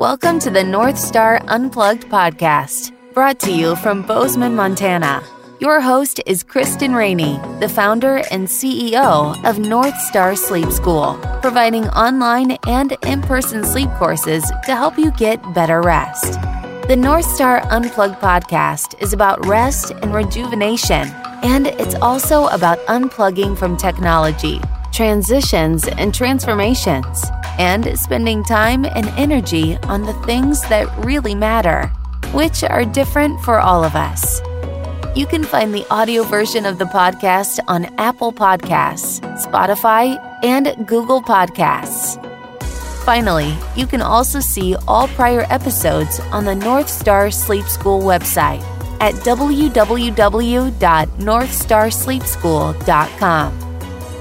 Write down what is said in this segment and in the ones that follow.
Welcome to the North Star Unplugged podcast, brought to you from Bozeman, Montana. Your host is Kristen Rainey, the founder and CEO of North Star Sleep School, providing online and in person sleep courses to help you get better rest. The North Star Unplugged podcast is about rest and rejuvenation, and it's also about unplugging from technology, transitions, and transformations, and spending time and energy on the things that really matter, which are different for all of us. You can find the audio version of the podcast on Apple Podcasts, Spotify, and Google Podcasts. Finally, you can also see all prior episodes on the North Star Sleep School website at www.northstarsleepschool.com.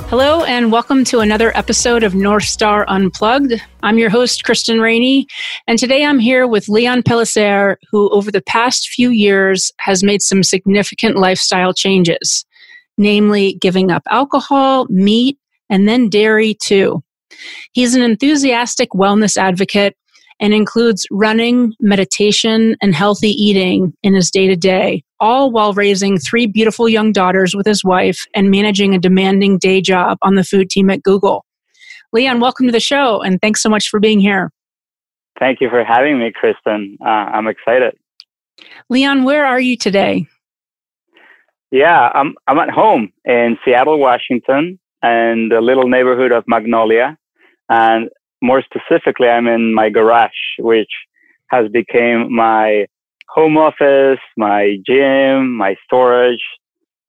Hello, and welcome to another episode of North Star Unplugged. I'm your host, Kristen Rainey, and today I'm here with Leon Pellicer, who over the past few years has made some significant lifestyle changes, namely giving up alcohol, meat, and then dairy too. He's an enthusiastic wellness advocate and includes running, meditation, and healthy eating in his day to day, all while raising three beautiful young daughters with his wife and managing a demanding day job on the food team at Google. Leon, welcome to the show, and thanks so much for being here. Thank you for having me, Kristen. Uh, I'm excited. Leon, where are you today? Yeah, I'm I'm at home in Seattle, Washington, and the little neighborhood of Magnolia. And more specifically, I'm in my garage, which has become my home office, my gym, my storage,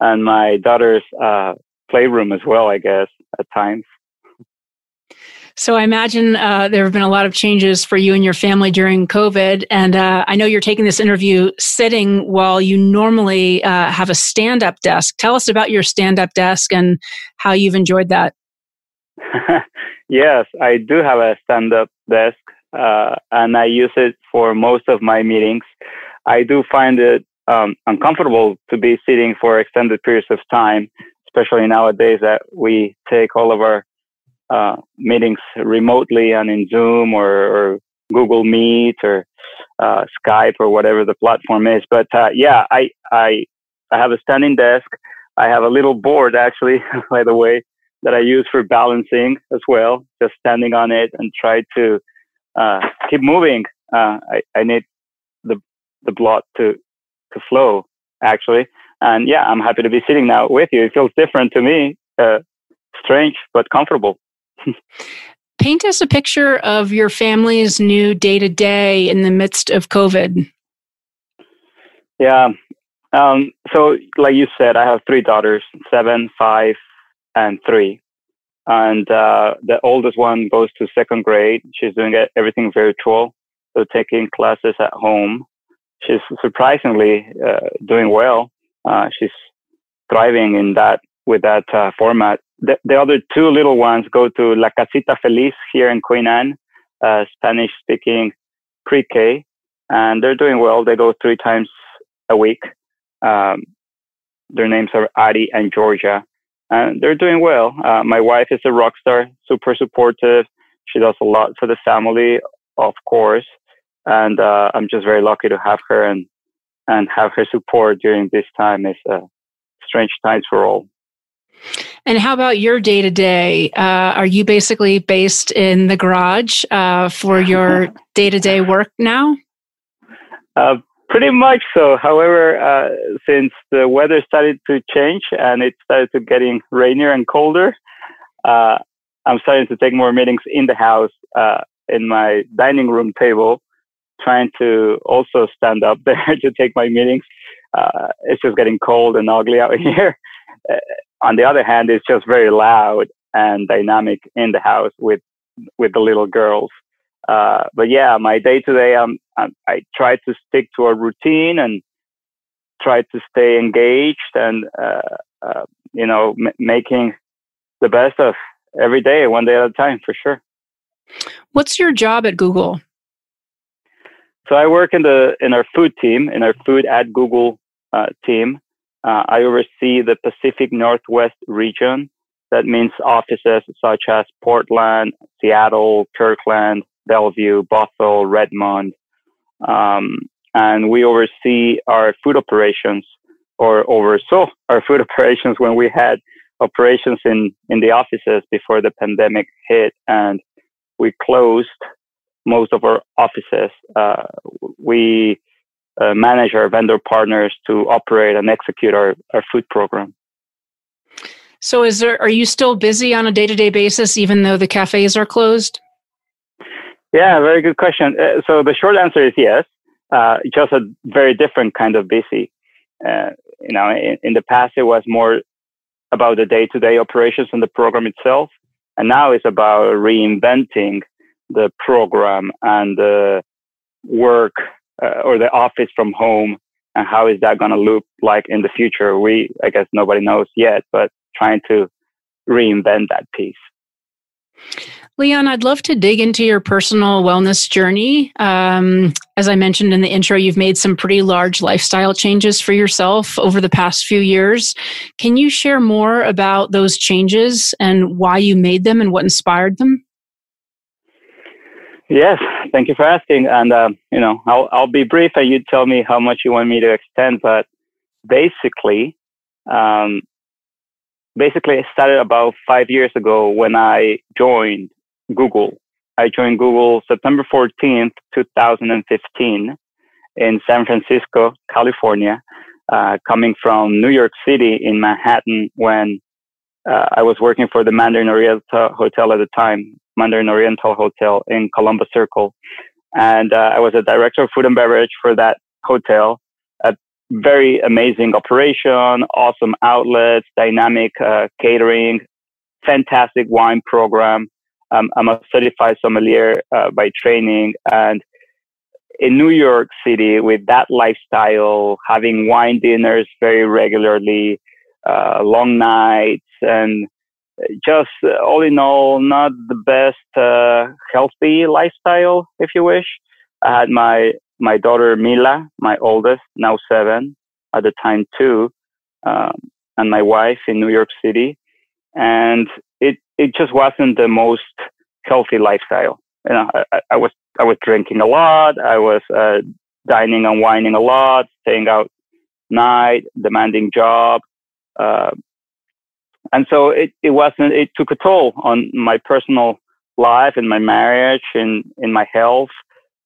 and my daughter's uh, playroom as well, I guess, at times. So I imagine uh, there have been a lot of changes for you and your family during COVID, and uh, I know you're taking this interview sitting while you normally uh, have a stand-up desk. Tell us about your stand-up desk and how you've enjoyed that. yes, I do have a stand-up desk, uh, and I use it for most of my meetings. I do find it um, uncomfortable to be sitting for extended periods of time, especially nowadays that we take all of our uh, meetings remotely and in Zoom or, or Google Meet or uh, Skype or whatever the platform is. But uh, yeah, I, I I have a standing desk. I have a little board actually, by the way, that I use for balancing as well. Just standing on it and try to uh, keep moving. Uh, I, I need the the blood to to flow actually. And yeah, I'm happy to be sitting now with you. It feels different to me, uh, strange but comfortable. Paint us a picture of your family's new day to day in the midst of COVID. Yeah. Um, so, like you said, I have three daughters seven, five, and three. And uh, the oldest one goes to second grade. She's doing everything virtual, so taking classes at home. She's surprisingly uh, doing well. Uh, she's thriving in that with that uh, format the, the other two little ones go to La Casita Feliz here in Queen Anne, uh, Spanish speaking pre K, and they're doing well. They go three times a week. Um, their names are Addie and Georgia, and they're doing well. Uh, my wife is a rock star, super supportive. She does a lot for the family, of course, and uh, I'm just very lucky to have her and and have her support during this time. It's uh, strange times for all. And how about your day to day? Are you basically based in the garage uh, for your day to day work now? Uh, pretty much so. However, uh, since the weather started to change and it started to getting rainier and colder, uh, I'm starting to take more meetings in the house uh, in my dining room table, trying to also stand up there to take my meetings. Uh, it's just getting cold and ugly out here on the other hand, it's just very loud and dynamic in the house with with the little girls. Uh, but yeah, my day to day, um, I try to stick to a routine and try to stay engaged and uh, uh, you know m- making the best of every day, one day at a time, for sure. What's your job at Google? So I work in the in our food team, in our food at Google uh, team, uh, I oversee the Pacific Northwest region. That means offices such as Portland, Seattle, Kirkland, Bellevue, Bothell, Redmond. Um, and we oversee our food operations or oversaw our food operations when we had operations in, in the offices before the pandemic hit and we closed most of our offices. Uh, we uh, manage our vendor partners to operate and execute our, our food program. So, is there? Are you still busy on a day to day basis, even though the cafes are closed? Yeah, very good question. Uh, so the short answer is yes. Uh, just a very different kind of busy. Uh, you know, in, in, the past it was more about the day to day operations and the program itself, and now it's about reinventing the program and the work uh, or the office from home and how is that going to look like in the future we i guess nobody knows yet but trying to reinvent that piece Leon, I'd love to dig into your personal wellness journey. Um, as I mentioned in the intro, you've made some pretty large lifestyle changes for yourself over the past few years. Can you share more about those changes and why you made them and what inspired them? Yes, thank you for asking. And uh, you know, I'll I'll be brief, and you tell me how much you want me to extend. But basically, um, basically, it started about five years ago when I joined Google. I joined Google September 14th, 2015, in San Francisco, California, uh, coming from New York City in Manhattan when uh, I was working for the Mandarin Oriental Hotel at the time, Mandarin Oriental Hotel in Columbus Circle. And uh, I was a director of food and beverage for that hotel. Very amazing operation, awesome outlets, dynamic uh, catering, fantastic wine program. Um, I'm a certified sommelier uh, by training. And in New York City, with that lifestyle, having wine dinners very regularly, uh, long nights, and just uh, all in all, not the best uh, healthy lifestyle, if you wish. I had my my daughter Mila, my oldest, now seven, at the time two, um, and my wife in New York City, and it it just wasn't the most healthy lifestyle. You know, I, I was I was drinking a lot, I was uh, dining and wining a lot, staying out night, demanding job. Uh, and so it, it wasn't it took a toll on my personal life and my marriage and in my health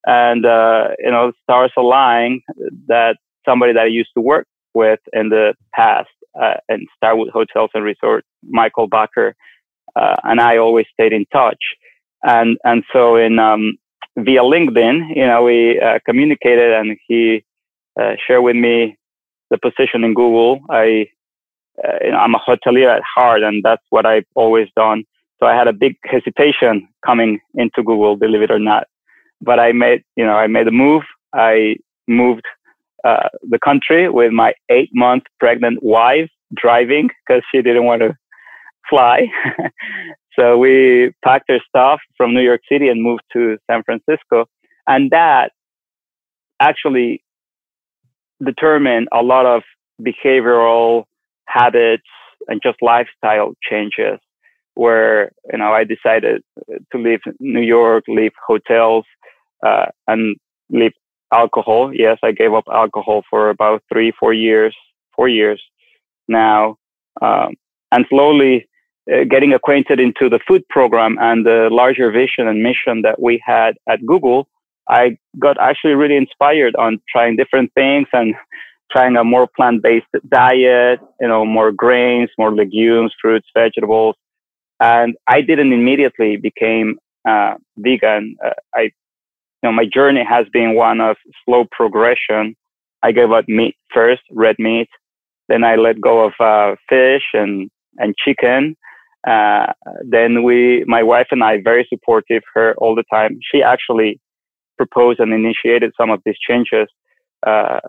and uh, you know stars aligned that somebody that i used to work with in the past uh, in starwood hotels and resorts michael bacher uh, and i always stayed in touch and and so in um, via linkedin you know we uh, communicated and he uh, shared with me the position in google i uh, you know, I'm a hotelier at heart, and that's what I've always done. So I had a big hesitation coming into Google, believe it or not. But I made, you know, I made a move. I moved uh, the country with my eight month pregnant wife driving because she didn't want to fly. so we packed her stuff from New York City and moved to San Francisco. And that actually determined a lot of behavioral habits and just lifestyle changes where you know I decided to leave New York, leave hotels, uh, and leave alcohol. Yes, I gave up alcohol for about three, four years, four years now, um, and slowly uh, getting acquainted into the food program and the larger vision and mission that we had at Google. I got actually really inspired on trying different things and trying a more plant-based diet, you know, more grains, more legumes, fruits, vegetables. And I didn't immediately became uh, vegan. Uh, I, know, my journey has been one of slow progression. I gave up meat first, red meat. Then I let go of uh, fish and, and chicken. Uh, then we, my wife and I, very supportive her all the time. She actually proposed and initiated some of these changes uh,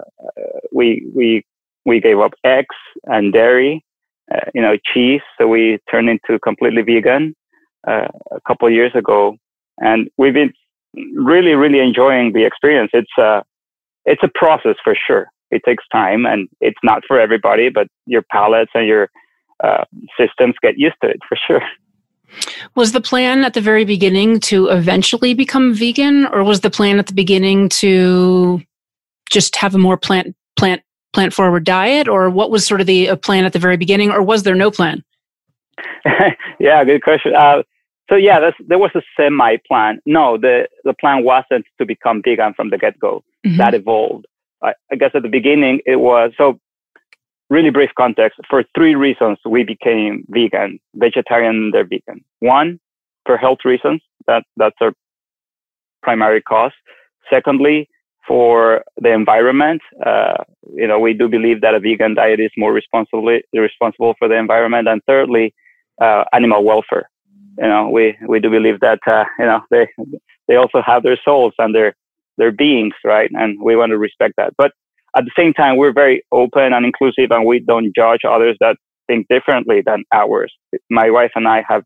we we we gave up eggs and dairy, uh, you know, cheese. So we turned into completely vegan uh, a couple years ago, and we've been really really enjoying the experience. It's a it's a process for sure. It takes time, and it's not for everybody, but your palates and your uh, systems get used to it for sure. Was the plan at the very beginning to eventually become vegan, or was the plan at the beginning to just have a more plant plant plant forward diet, or what was sort of the uh, plan at the very beginning, or was there no plan? yeah, good question. Uh, so yeah, there was a semi plan. No, the the plan wasn't to become vegan from the get go. Mm-hmm. That evolved. I, I guess at the beginning it was so really brief context, for three reasons we became vegan, vegetarian, they're vegan. One, for health reasons, that, that's our primary cause. Secondly, for the environment, uh, you know, we do believe that a vegan diet is more responsibly responsible for the environment. And thirdly, uh, animal welfare. You know, we, we do believe that, uh, you know, they, they also have their souls and their, their beings, right? And we want to respect that. But at the same time, we're very open and inclusive and we don't judge others that think differently than ours. My wife and I have,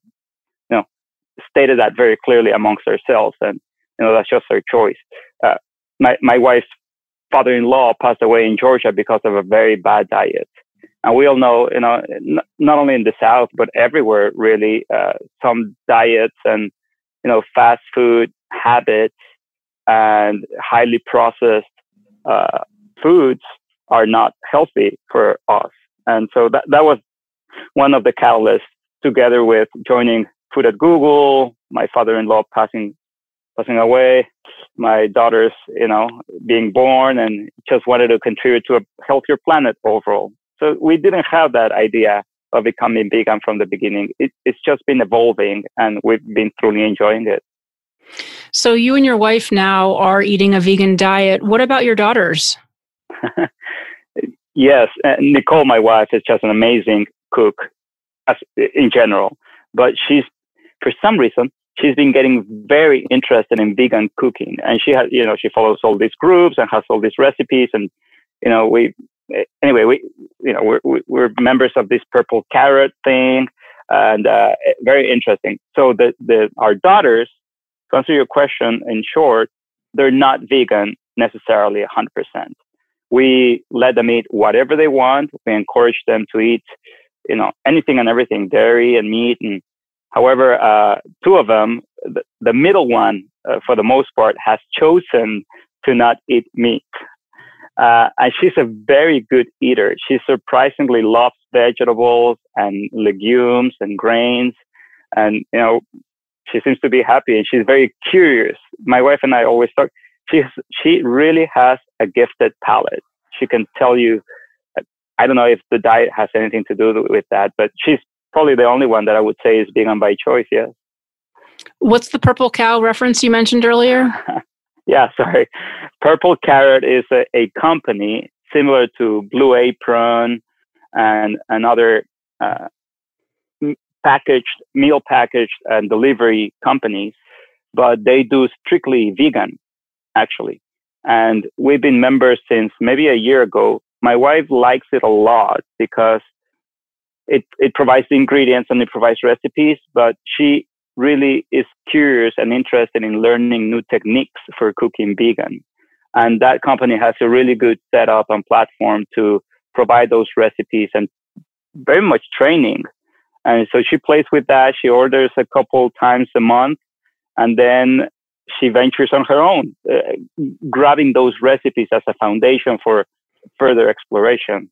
you know, stated that very clearly amongst ourselves and, you know, that's just our choice. Uh, my, my wife's father-in-law passed away in Georgia because of a very bad diet. And we all know, you know, n- not only in the South, but everywhere really, uh, some diets and, you know, fast food habits and highly processed, uh, foods are not healthy for us. And so that, that was one of the catalysts together with joining food at Google, my father-in-law passing, passing away, my daughters, you know, being born and just wanted to contribute to a healthier planet overall. So we didn't have that idea of becoming vegan from the beginning. It, it's just been evolving and we've been truly enjoying it. So you and your wife now are eating a vegan diet. What about your daughters? yes, uh, Nicole, my wife, is just an amazing cook as, in general. But she's, for some reason, she's been getting very interested in vegan cooking, and she has, you know, she follows all these groups and has all these recipes, and you know, we anyway, we, you know, we're we're members of this purple carrot thing, and uh, very interesting. So the the our daughters, to answer your question in short, they're not vegan necessarily 100% we let them eat whatever they want. We encourage them to eat, you know, anything and everything, dairy and meat. And however, uh, two of them, the, the middle one, uh, for the most part, has chosen to not eat meat. Uh, and she's a very good eater. She surprisingly loves vegetables and legumes and grains. And, you know, she seems to be happy and she's very curious. My wife and I always talk, she's, she really has a gifted palate. She can tell you, I don't know if the diet has anything to do with that, but she's probably the only one that I would say is vegan by choice. Yes. What's the purple cow reference you mentioned earlier? yeah, sorry. Purple Carrot is a, a, company similar to Blue Apron and another uh, packaged, meal packaged and delivery companies, but they do strictly vegan actually. And we've been members since maybe a year ago. My wife likes it a lot because it, it provides ingredients and it provides recipes, but she really is curious and interested in learning new techniques for cooking vegan. And that company has a really good setup and platform to provide those recipes and very much training. And so she plays with that. She orders a couple times a month and then she ventures on her own, uh, grabbing those recipes as a foundation for further exploration.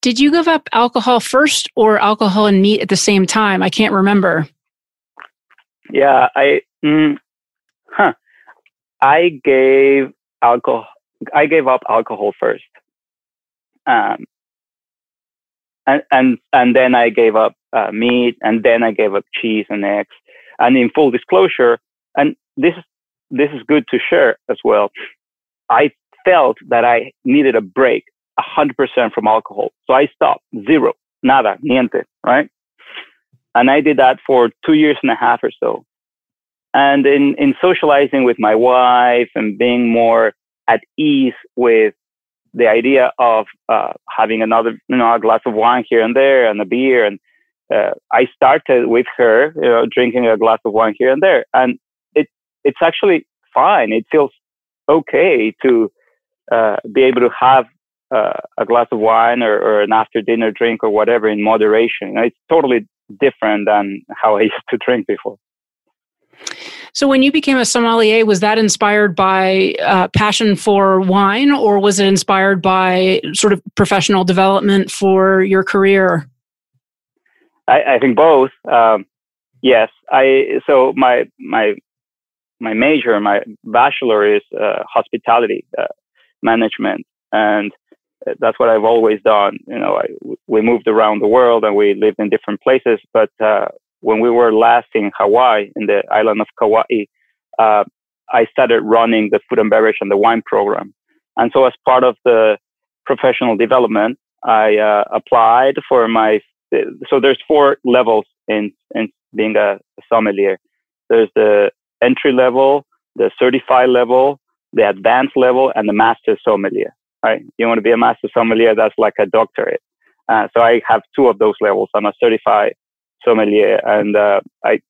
Did you give up alcohol first or alcohol and meat at the same time? I can't remember. Yeah, I mm, huh. I gave alcohol I gave up alcohol first. Um and and and then I gave up uh, meat and then I gave up cheese and eggs. And in full disclosure, and this is this is good to share as well. I felt that I needed a break, hundred percent from alcohol, so I stopped zero, nada, niente, right? And I did that for two years and a half or so. And in in socializing with my wife and being more at ease with the idea of uh, having another, you know, a glass of wine here and there and a beer. And uh, I started with her, you know, drinking a glass of wine here and there. And it's actually fine. It feels okay to uh, be able to have uh, a glass of wine or, or, an after dinner drink or whatever in moderation. it's totally different than how I used to drink before. So, when you became a sommelier, was that inspired by uh, passion for wine, or was it inspired by sort of professional development for your career? I, I think both. Um, yes, I so my my my major, my bachelor is uh, hospitality uh, management, and that's what I've always done. You know, I, we moved around the world and we lived in different places, but uh, when we were last in Hawaii, in the island of Kauai, uh, I started running the food and beverage and the wine program. And so, as part of the professional development, I uh, applied for my. So there's four levels in in being a sommelier. There's the entry level, the certified level, the advanced level, and the master sommelier. Right? You want to be a master sommelier? That's like a doctorate. Uh, so I have two of those levels. I'm a certified sommelier, and uh, I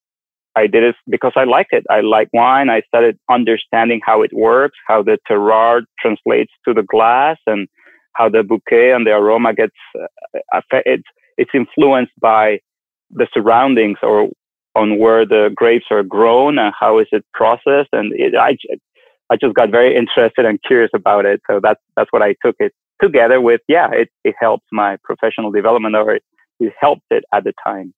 I did it because I liked it. I like wine. I started understanding how it works, how the terroir translates to the glass, and how the bouquet and the aroma gets uh, it's it's influenced by the surroundings or on where the grapes are grown and how is it processed. And it, I I just got very interested and curious about it. So that's that's what I took it together with. Yeah, it it helps my professional development, or it, it helped it at the time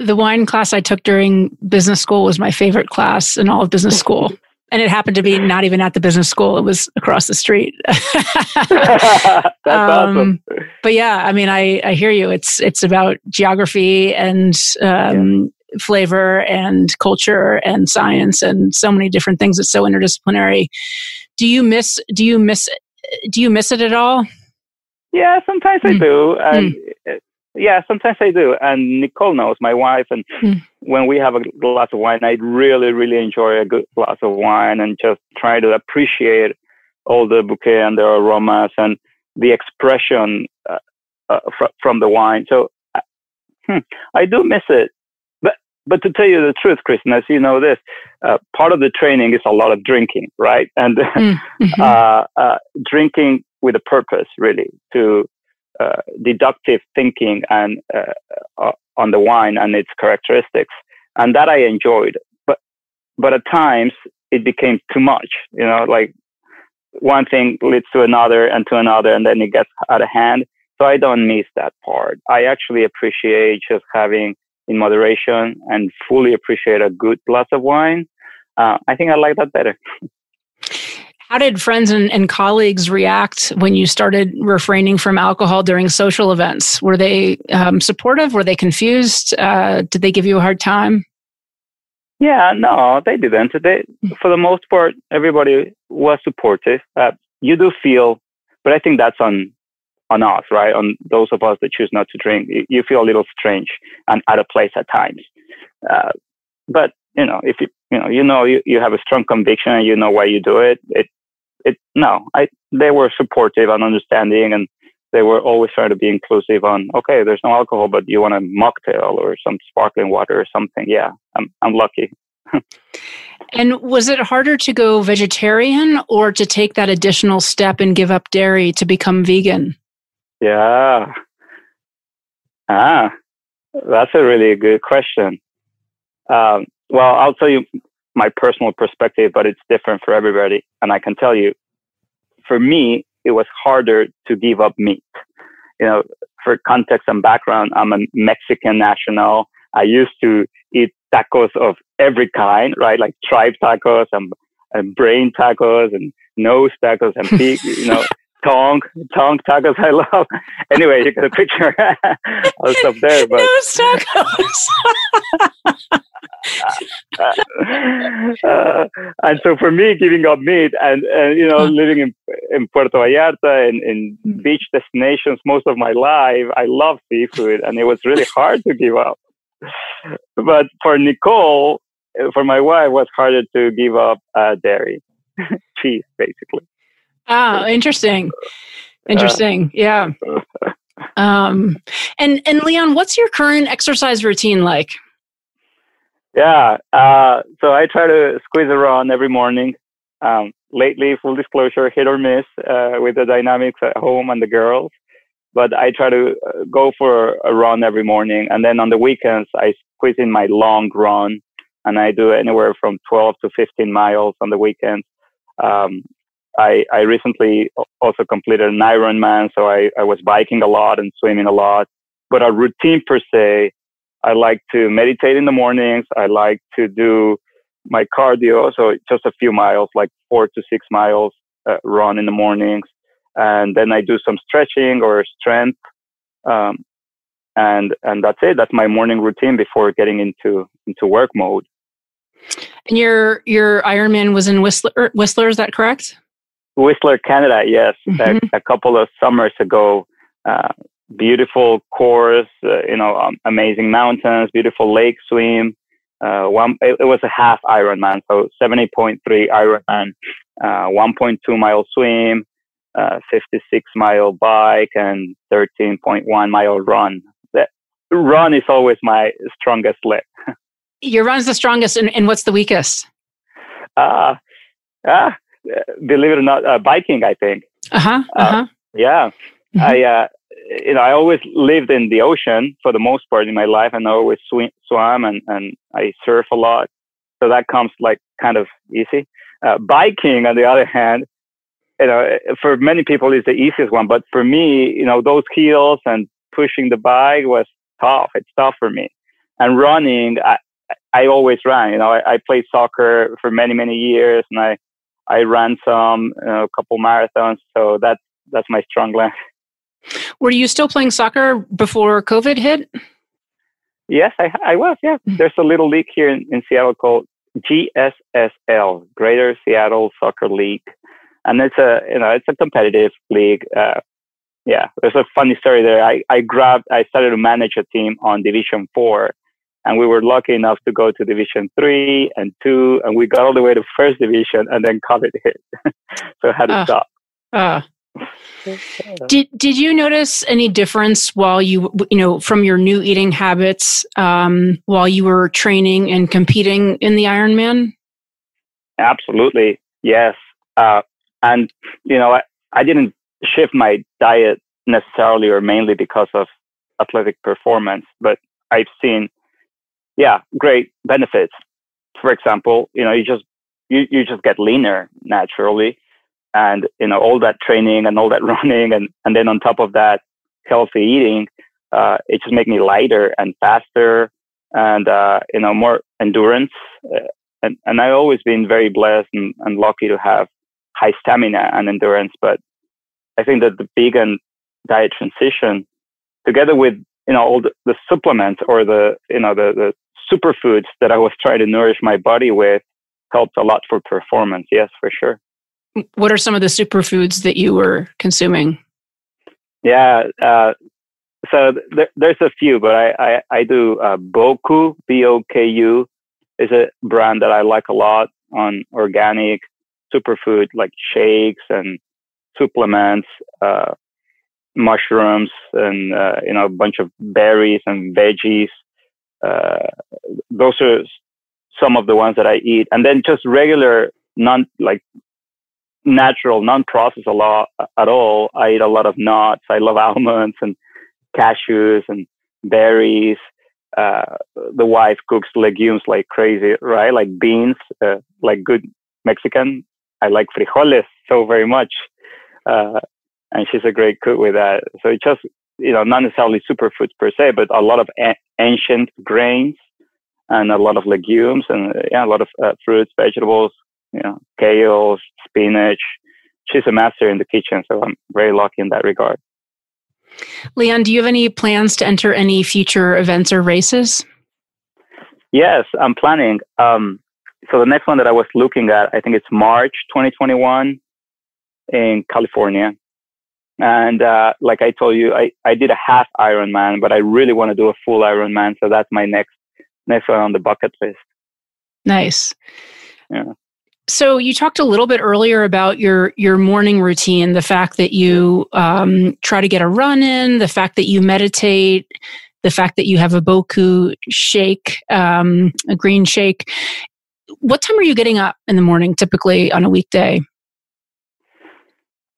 the wine class I took during business school was my favorite class in all of business school. And it happened to be not even at the business school, it was across the street. That's um, awesome. But yeah, I mean, I, I hear you. It's, it's about geography and um, yeah. Flavor and culture and science and so many different things. It's so interdisciplinary. Do you miss, do you miss, do you miss it at all? Yeah, sometimes mm. I hmm. do. And mm. Yeah, sometimes I do. And Nicole knows, my wife, and mm. when we have a glass of wine, I really, really enjoy a good glass of wine and just try to appreciate all the bouquet and the aromas and the expression uh, uh, fr- from the wine. So uh, hmm, I do miss it. But, to tell you the truth, Kristen, as you know this, uh, part of the training is a lot of drinking, right? And mm-hmm. drinking with a purpose, really, to uh, deductive thinking and uh, uh, on the wine and its characteristics, and that I enjoyed. But but at times it became too much. You know, like one thing leads to another and to another, and then it gets out of hand. So I don't miss that part. I actually appreciate just having in moderation and fully appreciate a good glass of wine. Uh, I think I like that better. How did friends and, and colleagues react when you started refraining from alcohol during social events? Were they um, supportive? Were they confused? Uh, did they give you a hard time? Yeah, no, they didn't. They, for the most part, everybody was supportive. Uh, you do feel, but I think that's on on us, right? On those of us that choose not to drink, you feel a little strange and out of place at times. Uh, but you know, if you you know you know you, you have a strong conviction and you know why you do it, it it no, I they were supportive and understanding, and they were always trying to be inclusive on. Okay, there's no alcohol, but you want a mocktail or some sparkling water or something. Yeah, I'm I'm lucky. and was it harder to go vegetarian or to take that additional step and give up dairy to become vegan? Yeah. Ah, that's a really good question. Um, well, I'll tell you my personal perspective, but it's different for everybody. And I can tell you, for me, it was harder to give up meat. You know, for context and background, I'm a Mexican national. I used to eat tacos of every kind, right? Like tripe tacos and, and brain tacos and nose tacos and pig, you know, tongue, tongue tacos. I love. Anyway, you get a picture of stuff there, but tacos. uh, and so for me, giving up meat and, and you know, living in, in Puerto Vallarta and in mm. beach destinations most of my life, I love seafood and it was really hard to give up. But for Nicole, for my wife, it was harder to give up uh, dairy, cheese, basically. Ah, interesting. Interesting. Yeah. Um, and and Leon, what's your current exercise routine like? Yeah. Uh, so I try to squeeze around every morning. Um, lately, full disclosure, hit or miss uh, with the dynamics at home and the girls. but I try to uh, go for a run every morning. And then on the weekends, I squeeze in my long run and I do anywhere from 12 to 15 miles on the weekends. Um, I, I recently also completed an Ironman, so I, I was biking a lot and swimming a lot. But a routine per se, I like to meditate in the mornings. I like to do my cardio, so just a few miles, like four to six miles uh, run in the mornings. And then I do some stretching or strength. Um, and, and that's it. That's my morning routine before getting into, into work mode. And your, your Ironman was in Whistler, Whistler, is that correct? Whistler, Canada, yes. Mm-hmm. A, a, couple of summers ago, uh, beautiful course, uh, you know, um, amazing mountains, beautiful lake swim. Uh, one, it, it, was a half Ironman, so 70.3 Ironman, uh, 1.2 mile swim, uh, 56 mile bike, and 13.1 mile run. The run is always my strongest leg. Your run's the strongest, and, and what's the weakest? Uh, uh, believe it or not, uh, biking, I think. Uh-huh, uh-huh. yeah. Mm-hmm. I, uh, you know, I always lived in the ocean for the most part in my life, and I always swim, swam and, and I surf a lot. So that comes like kind of easy. Uh, biking, on the other hand, you know, for many people is the easiest one, but for me, you know, those heels and pushing the bike was tough. It's tough for me. And running, I, I always ran. You know, I, I played soccer for many, many years, and I I ran some, you know, a couple marathons. So that's that's my strong leg. Were you still playing soccer before COVID hit? Yes, I, I was. Yeah, mm. there's a little league here in, in Seattle called GSSL, Greater Seattle Soccer League, and it's a you know it's a competitive league. Uh, yeah, there's a funny story there. I, I grabbed, I started to manage a team on Division Four, and we were lucky enough to go to Division Three and Two, and we got all the way to First Division, and then COVID hit, so I had to uh, stop. Uh, did Did you notice any difference while you you know from your new eating habits um, while you were training and competing in the Ironman? Absolutely, yes. Uh, and you know, I, I didn't shift my diet necessarily or mainly because of athletic performance, but I've seen, yeah, great benefits. For example, you know, you just you, you just get leaner naturally and you know all that training and all that running and and then on top of that healthy eating uh, it just makes me lighter and faster and uh, you know more endurance uh, and and I've always been very blessed and, and lucky to have high stamina and endurance but I think that the vegan diet transition together with you know all the, the supplements or the you know the, the superfoods that I was trying to nourish my body with helped a lot for performance yes for sure what are some of the superfoods that you were consuming? Yeah, uh, so th- there's a few, but I I, I do uh, Boku B O K U is a brand that I like a lot on organic superfood like shakes and supplements, uh, mushrooms, and uh, you know a bunch of berries and veggies. Uh, those are some of the ones that I eat, and then just regular non like natural, non-processed a lot at all. I eat a lot of nuts. I love almonds and cashews and berries. Uh, the wife cooks legumes like crazy, right? Like beans, uh, like good Mexican. I like frijoles so very much. Uh, and she's a great cook with that. So just, you know, not necessarily superfoods per se, but a lot of a- ancient grains and a lot of legumes and yeah, a lot of uh, fruits, vegetables, you know, kale, spinach. She's a master in the kitchen, so I'm very lucky in that regard. Leon, do you have any plans to enter any future events or races? Yes, I'm planning. Um, so the next one that I was looking at, I think it's March 2021 in California. And uh, like I told you, I, I did a half Ironman, but I really want to do a full Ironman. So that's my next next one on the bucket list. Nice. Yeah. So you talked a little bit earlier about your your morning routine, the fact that you um, try to get a run in, the fact that you meditate, the fact that you have a boku shake, um, a green shake. What time are you getting up in the morning, typically on a weekday?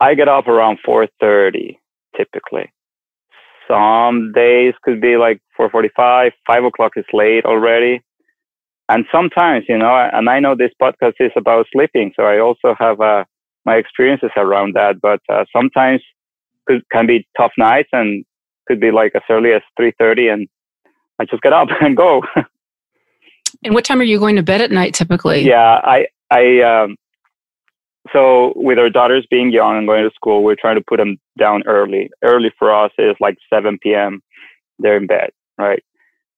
I get up around four thirty, typically. some days could be like 4:45, five o'clock is late already, and sometimes you know, and I know this podcast is about sleeping, so I also have uh, my experiences around that. But uh, sometimes could can be tough nights and could be like as early as 3:30, and I just get up and go. and what time are you going to bed at night typically? Yeah, I I um, so with our daughters being young and going to school, we're trying to put them down early. Early for us is like 7 p.m. They're in bed, right?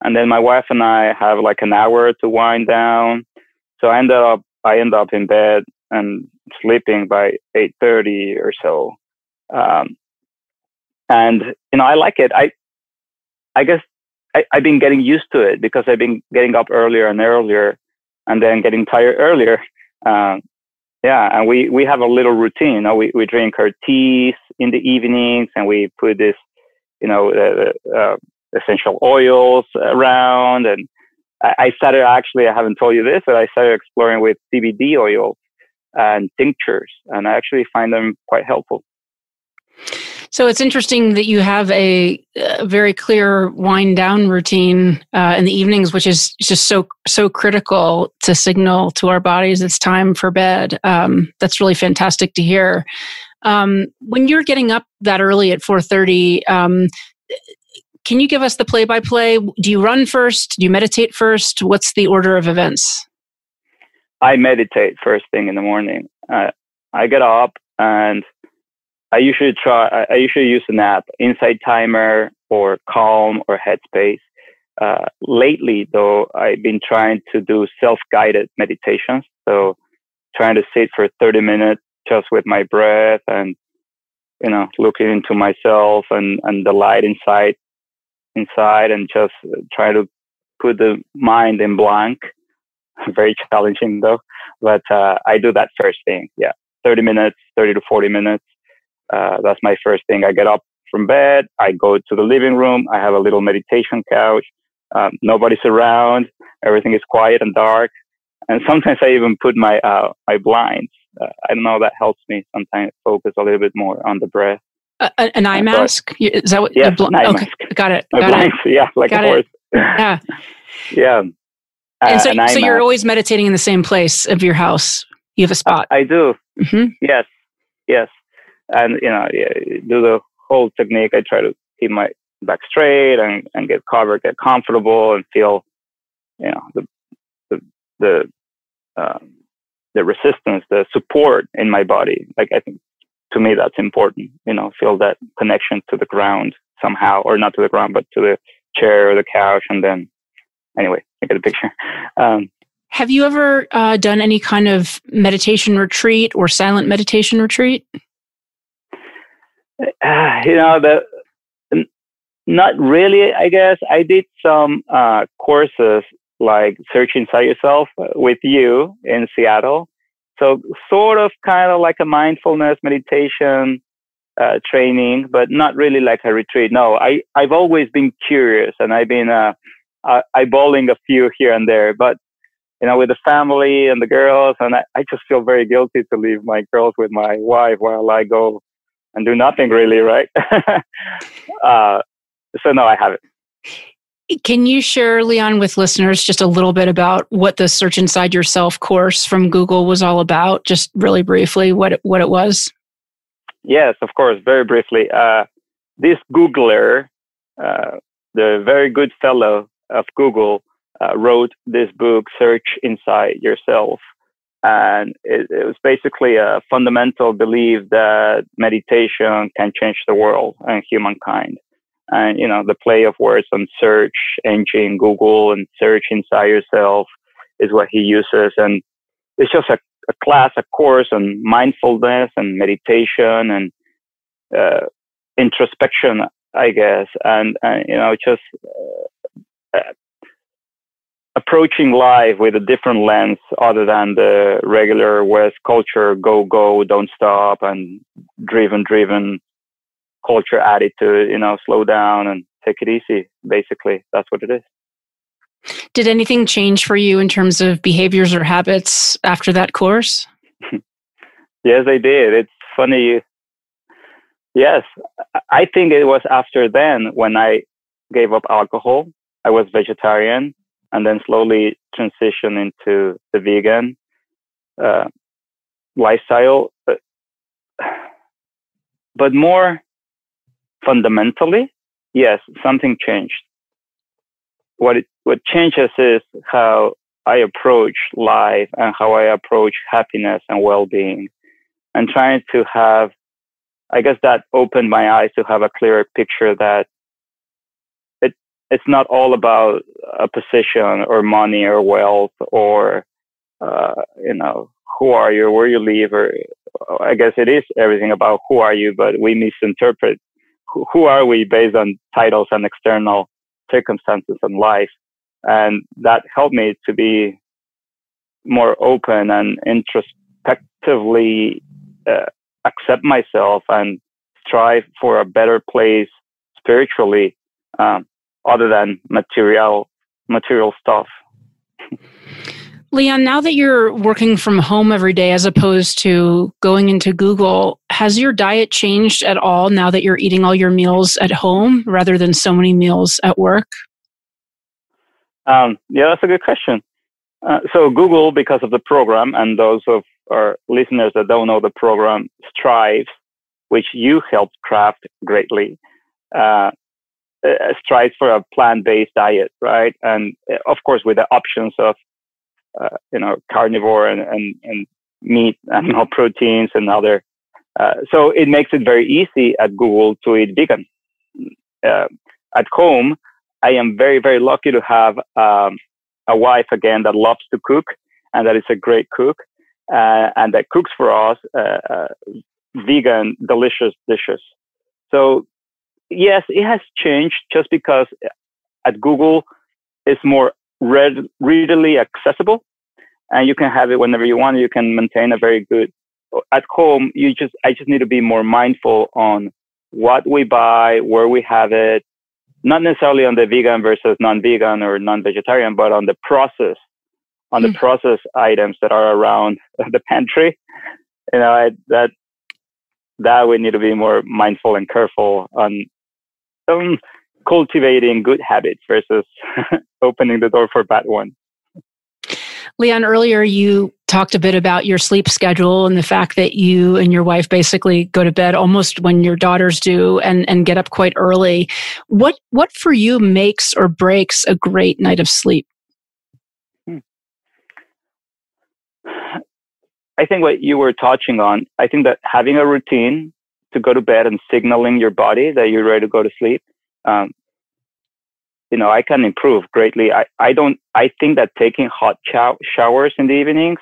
And then my wife and I have like an hour to wind down. So I end up I end up in bed and sleeping by 8:30 or so. Um, and you know I like it. I I guess I, I've been getting used to it because I've been getting up earlier and earlier, and then getting tired earlier. Um, yeah, and we, we have a little routine. You know, we, we drink our teas in the evenings and we put this, you know, uh, uh, essential oils around. And I, I started actually, I haven't told you this, but I started exploring with CBD oil and tinctures, and I actually find them quite helpful. So it's interesting that you have a, a very clear wind down routine uh, in the evenings, which is just so so critical to signal to our bodies it's time for bed. Um, that's really fantastic to hear. Um, when you're getting up that early at 4:30, um, can you give us the play by play? Do you run first? Do you meditate first? What's the order of events? I meditate first thing in the morning. Uh, I get up and I usually try. I usually use an app, Insight Timer or Calm or Headspace. Uh, lately, though, I've been trying to do self-guided meditations. So, trying to sit for 30 minutes just with my breath and you know looking into myself and and the light inside inside and just try to put the mind in blank. Very challenging though, but uh, I do that first thing. Yeah, 30 minutes, 30 to 40 minutes uh, that's my first thing. I get up from bed. I go to the living room. I have a little meditation couch. Um, nobody's around. Everything is quiet and dark. And sometimes I even put my uh, my blinds. Uh, I don't know. That helps me sometimes focus a little bit more on the breath. Uh, an eye mask? Is that what? Yes, bl- okay, mask. got it. My got blinds, it. yeah, like got a horse. Yeah. yeah. and so, an so you're mask. always meditating in the same place of your house. You have a spot. I do. hmm Yes, yes, and you know, do the whole technique. I try to keep my back straight and, and get covered, get comfortable, and feel, you know, the the the um, the resistance, the support in my body. Like I think to me that's important. You know, feel that connection to the ground somehow, or not to the ground, but to the chair or the couch, and then anyway, you get the picture. Um, Have you ever uh, done any kind of meditation retreat or silent meditation retreat? Uh, you know the not really i guess. I did some uh, courses like search inside yourself uh, with you in seattle. So sort of kind of like a mindfulness meditation uh, training but not really like a retreat. No i i've always been curious and i've been uh, uh, eyeballing a few here and there but you know with the family and the girls and I, I just feel very guilty to leave my girls with my wife while i go and do nothing really, right? uh, so no, I haven't. Can you share, Leon, with listeners just a little bit about what the Search Inside Yourself course from Google was all about? Just really briefly, what it, what it was. Yes, of course. Very briefly, uh, this Googler, uh, the very good fellow of Google, uh, wrote this book, Search Inside Yourself. And it, it, was basically a fundamental belief that meditation can change the world and humankind. And, you know, the play of words on search engine, Google and search inside yourself is what he uses. And it's just a, a class, a course on mindfulness and meditation and uh, introspection, I guess. And, and you know, just uh, approaching life with a different lens other than the regular West culture go, go, don't stop, and driven, driven culture attitude, you know, slow down and take it easy. Basically, that's what it is. Did anything change for you in terms of behaviors or habits after that course? yes, I did. It's funny. Yes, I think it was after then when I gave up alcohol. I was vegetarian and then slowly transition into the vegan uh, lifestyle. But, but more fundamentally, yes, something changed. What it, what changes is how I approach life and how I approach happiness and well-being, and trying to have, I guess that opened my eyes to have a clearer picture that it's not all about a position or money or wealth or uh, you know who are you, where you live, or I guess it is everything about who are you, but we misinterpret who, are we based on titles and external circumstances and life. And that helped me to be more open and introspectively uh, accept myself and strive for a better place spiritually, um, other than material material stuff. Leon, now that you're working from home every day as opposed to going into Google, has your diet changed at all now that you're eating all your meals at home rather than so many meals at work? Um, yeah, that's a good question. Uh, so Google, because of the program, and those of our listeners that don't know the program, Strive, which you helped craft greatly, uh, uh strives for a plant-based diet, right? And uh, of course, with the options of uh, you know, carnivore and, and, and meat, animal proteins and other. Uh, so it makes it very easy at Google to eat vegan. Uh, at home, I am very, very lucky to have um, a wife again that loves to cook and that is a great cook uh, and that cooks for us vegan, delicious dishes. So yes, it has changed just because at Google it's more read, readily accessible and you can have it whenever you want. You can maintain a very good, at home, you just, I just need to be more mindful on what we buy, where we have it, not necessarily on the vegan versus non-vegan or non-vegetarian, but on the process, on mm. the process items that are around the pantry. You know, I, that, that we need to be more mindful and careful on um, cultivating good habits versus opening the door for bad ones. Leon, earlier you talked a bit about your sleep schedule and the fact that you and your wife basically go to bed almost when your daughters do and, and get up quite early. What what for you makes or breaks a great night of sleep? Hmm. I think what you were touching on, I think that having a routine to go to bed and signaling your body that you're ready to go to sleep um, you know, I can improve greatly. I, I don't, I think that taking hot chow- showers in the evenings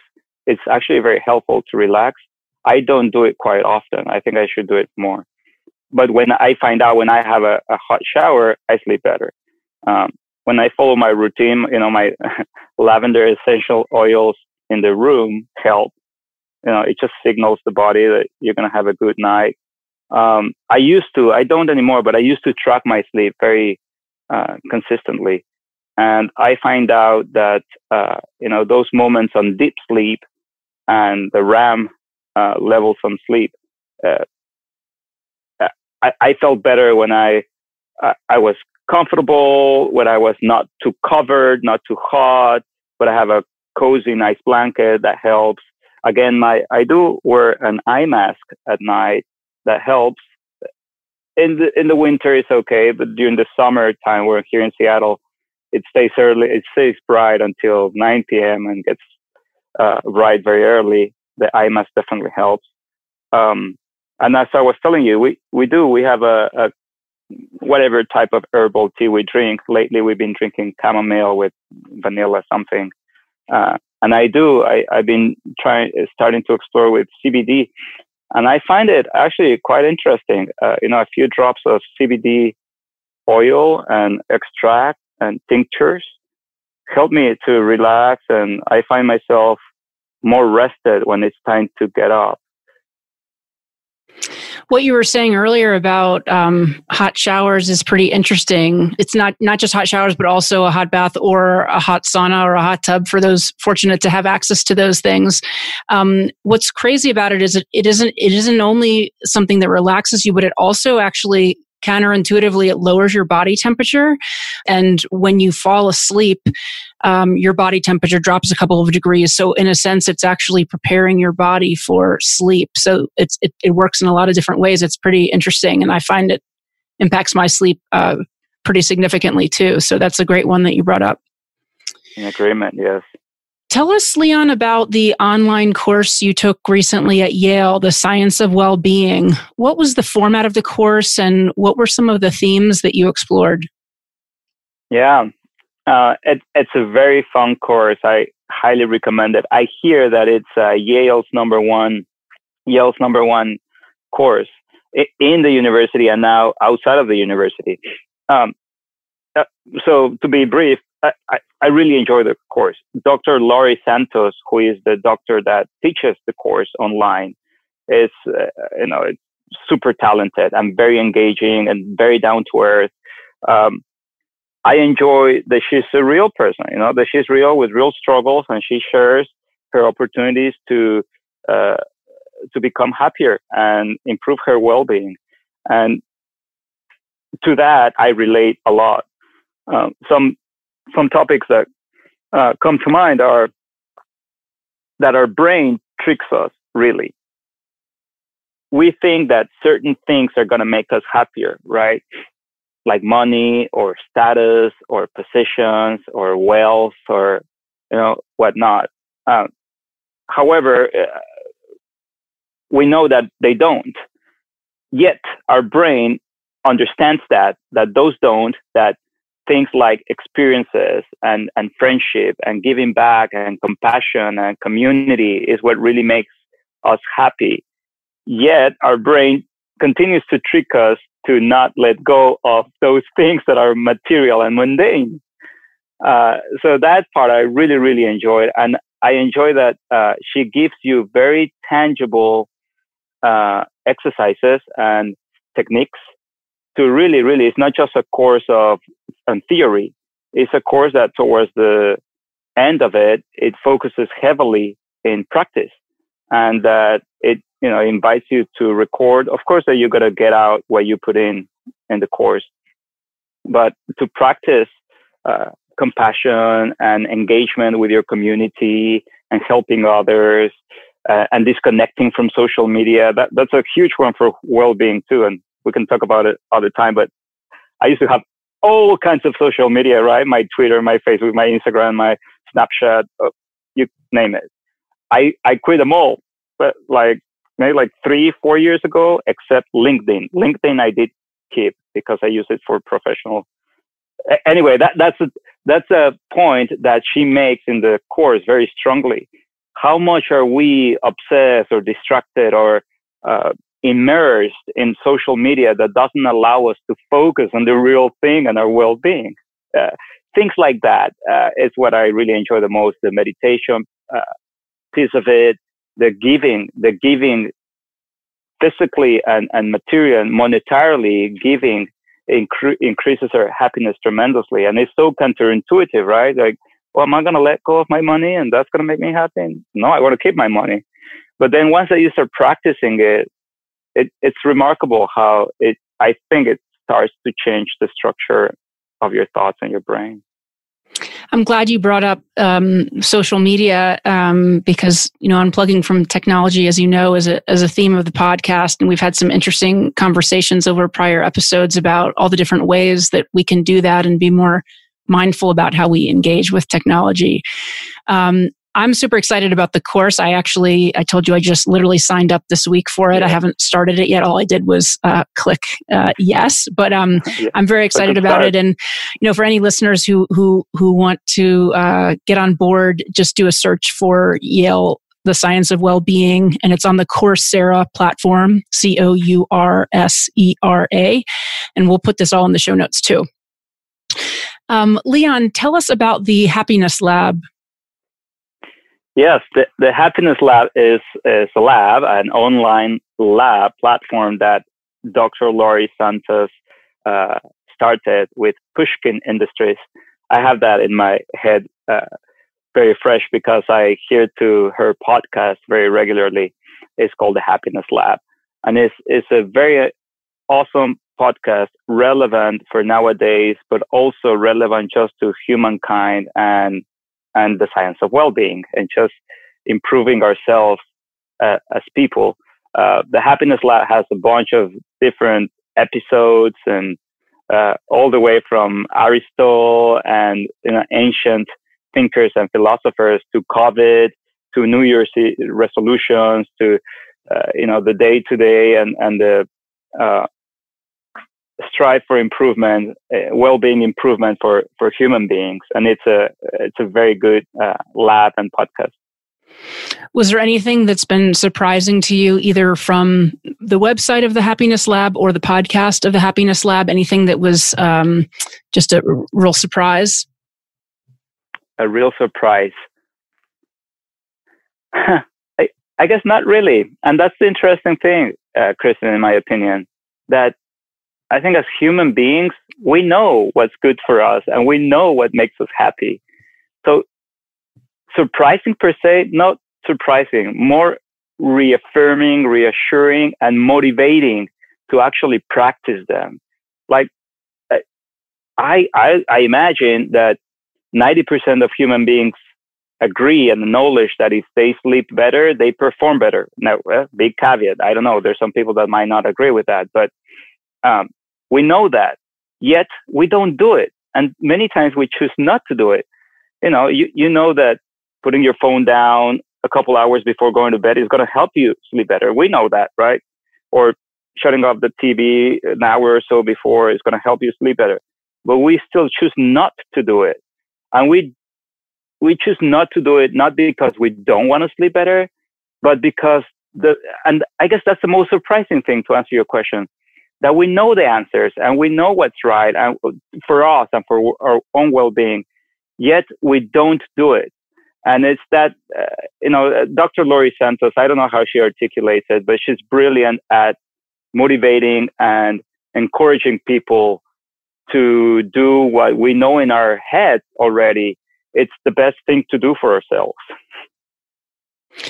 is actually very helpful to relax. I don't do it quite often. I think I should do it more. But when I find out when I have a, a hot shower, I sleep better. Um, when I follow my routine, you know, my lavender essential oils in the room help. You know, it just signals the body that you're going to have a good night. Um, I used to, I don't anymore, but I used to track my sleep very uh, consistently. And I find out that, uh, you know, those moments on deep sleep and the REM uh, levels on sleep, uh, I, I, felt better when I, I was comfortable, when I was not too covered, not too hot, but I have a cozy, nice blanket that helps. Again, my, I do wear an eye mask at night that helps in the in the winter it's okay, but during the summer time, we're here in Seattle, it stays early. It stays bright until 9 p.m. and gets uh, bright very early. The eye mask definitely helps. Um, and as I was telling you, we we do we have a, a whatever type of herbal tea we drink. Lately, we've been drinking chamomile with vanilla something. Uh, and I do. I, I've been trying, starting to explore with CBD. And I find it actually quite interesting. Uh, you know, a few drops of CBD oil and extract and tinctures help me to relax and I find myself more rested when it's time to get up. What you were saying earlier about um, hot showers is pretty interesting. It's not not just hot showers, but also a hot bath or a hot sauna or a hot tub for those fortunate to have access to those things. Um, what's crazy about it is it, it isn't it isn't only something that relaxes you, but it also actually counterintuitively it lowers your body temperature. And when you fall asleep um, your body temperature drops a couple of degrees. So in a sense it's actually preparing your body for sleep. So it, it works in a lot of different ways. It's pretty interesting and i find it impacts my sleep uh, pretty significantly too. So that's a great one that you brought up. In agreement yes Tell us, Leon, about the online course you took recently at Yale, The Science of Well-Being. What was the format of the course and what were some of the themes that you explored? Yeah, uh, it, it's a very fun course. I highly recommend it. I hear that it's uh, Yale's number one, Yale's number one course in the university and now outside of the university. Um, uh, so to be brief, I, I really enjoy the course. Dr. Laurie Santos, who is the doctor that teaches the course online, is uh, you know super talented and very engaging and very down to earth. Um, I enjoy that she's a real person, you know, that she's real with real struggles and she shares her opportunities to uh, to become happier and improve her well-being. And to that, I relate a lot. Um, some some topics that uh, come to mind are that our brain tricks us really. We think that certain things are going to make us happier, right? Like money or status or positions or wealth or, you know, whatnot. Um, however, uh, we know that they don't. Yet our brain understands that, that those don't, that things like experiences and, and friendship and giving back and compassion and community is what really makes us happy. Yet our brain continues to trick us to not let go of those things that are material and mundane. Uh, so that part I really, really enjoyed. And I enjoy that uh, she gives you very tangible uh, exercises and techniques to really, really, it's not just a course of and theory. It's a course that towards the end of it, it focuses heavily in practice and that it, you know, invites you to record. Of course, that you're going to get out what you put in in the course, but to practice uh, compassion and engagement with your community and helping others uh, and disconnecting from social media. That, that's a huge one for well-being too. And we can talk about it other time, but I used to have all kinds of social media, right? My Twitter, my Facebook, my Instagram, my Snapchat, uh, you name it. I, I quit them all, but like maybe like three, four years ago, except LinkedIn. LinkedIn I did keep because I use it for professional. Anyway, that, that's a, that's a point that she makes in the course very strongly. How much are we obsessed or distracted or uh, immersed in social media that doesn't allow us to focus on the real thing and our well-being. Uh, things like that uh, is what I really enjoy the most. The meditation uh, piece of it, the giving, the giving physically and, and and monetarily giving incre- increases our happiness tremendously. And it's so counterintuitive, right? Like, well, am I going to let go of my money and that's going to make me happy? No, I want to keep my money. But then once I start practicing it, it, it's remarkable how it, I think it starts to change the structure of your thoughts and your brain. I'm glad you brought up um, social media um, because you know unplugging from technology, as you know, is a as a theme of the podcast, and we've had some interesting conversations over prior episodes about all the different ways that we can do that and be more mindful about how we engage with technology. Um, I'm super excited about the course. I actually, I told you I just literally signed up this week for it. Yeah. I haven't started it yet. All I did was uh, click uh, yes, but um, yeah. I'm very excited about start. it. And you know, for any listeners who who who want to uh, get on board, just do a search for Yale the Science of Well-Being, and it's on the Coursera platform, C O U R S E R A, and we'll put this all in the show notes too. Um, Leon, tell us about the Happiness Lab Yes, the, the Happiness Lab is, is a lab, an online lab platform that Dr. Laurie Santos uh, started with Pushkin Industries. I have that in my head uh, very fresh because I hear to her podcast very regularly. It's called the Happiness Lab, and it's it's a very awesome podcast, relevant for nowadays, but also relevant just to humankind and and the science of well-being and just improving ourselves uh, as people. Uh, the Happiness Lab has a bunch of different episodes and uh, all the way from Aristotle and you know, ancient thinkers and philosophers to COVID to New Year's resolutions to uh, you know the day to day and and the uh, strive for improvement, uh, well-being improvement for for human beings, and it's a it's a very good uh, lab and podcast. Was there anything that's been surprising to you, either from the website of the Happiness Lab or the podcast of the Happiness Lab? Anything that was um, just a real surprise? A real surprise. I, I guess not really, and that's the interesting thing, uh, Kristen, in my opinion, that I think as human beings, we know what's good for us and we know what makes us happy. So surprising per se, not surprising, more reaffirming, reassuring, and motivating to actually practice them. Like I, I, I imagine that 90% of human beings agree and acknowledge that if they sleep better, they perform better. Now, big caveat. I don't know. There's some people that might not agree with that, but um, we know that, yet we don't do it. And many times we choose not to do it. You know, you, you know that putting your phone down a couple hours before going to bed is going to help you sleep better. We know that, right? Or shutting off the TV an hour or so before is going to help you sleep better. But we still choose not to do it. And we, we choose not to do it, not because we don't want to sleep better, but because the, and I guess that's the most surprising thing to answer your question that we know the answers and we know what's right and for us and for our own well-being yet we don't do it. And it's that uh, you know dr laurie santos i don't know how she articulates it but she's brilliant at motivating and encouraging people to do what we know in our heads already. It's the best thing to do for ourselves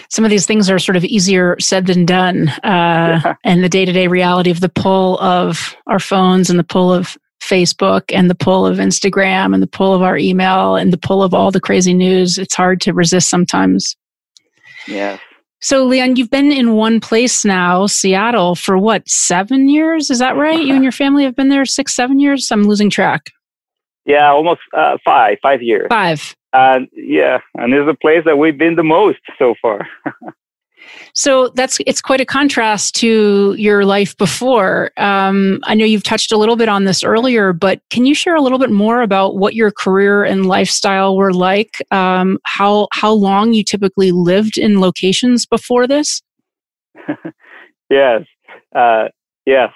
some of these things are sort of easier said than done uh, yeah. and the day-to-day reality of the pull of our phones and the pull of facebook and the pull of instagram and the pull of our email and the pull of all the crazy news it's hard to resist sometimes. Yeah. So leon you've been in one place now seattle for what seven years? Is that right? You and your family have been there six seven years? I'm losing track. Yeah almost uh, five five years. Five and yeah, and it's the place that we've been the most so far. so that's it's quite a contrast to your life before. Um, I know you've touched a little bit on this earlier, but can you share a little bit more about what your career and lifestyle were like? Um, how how long you typically lived in locations before this? yes, uh, yes,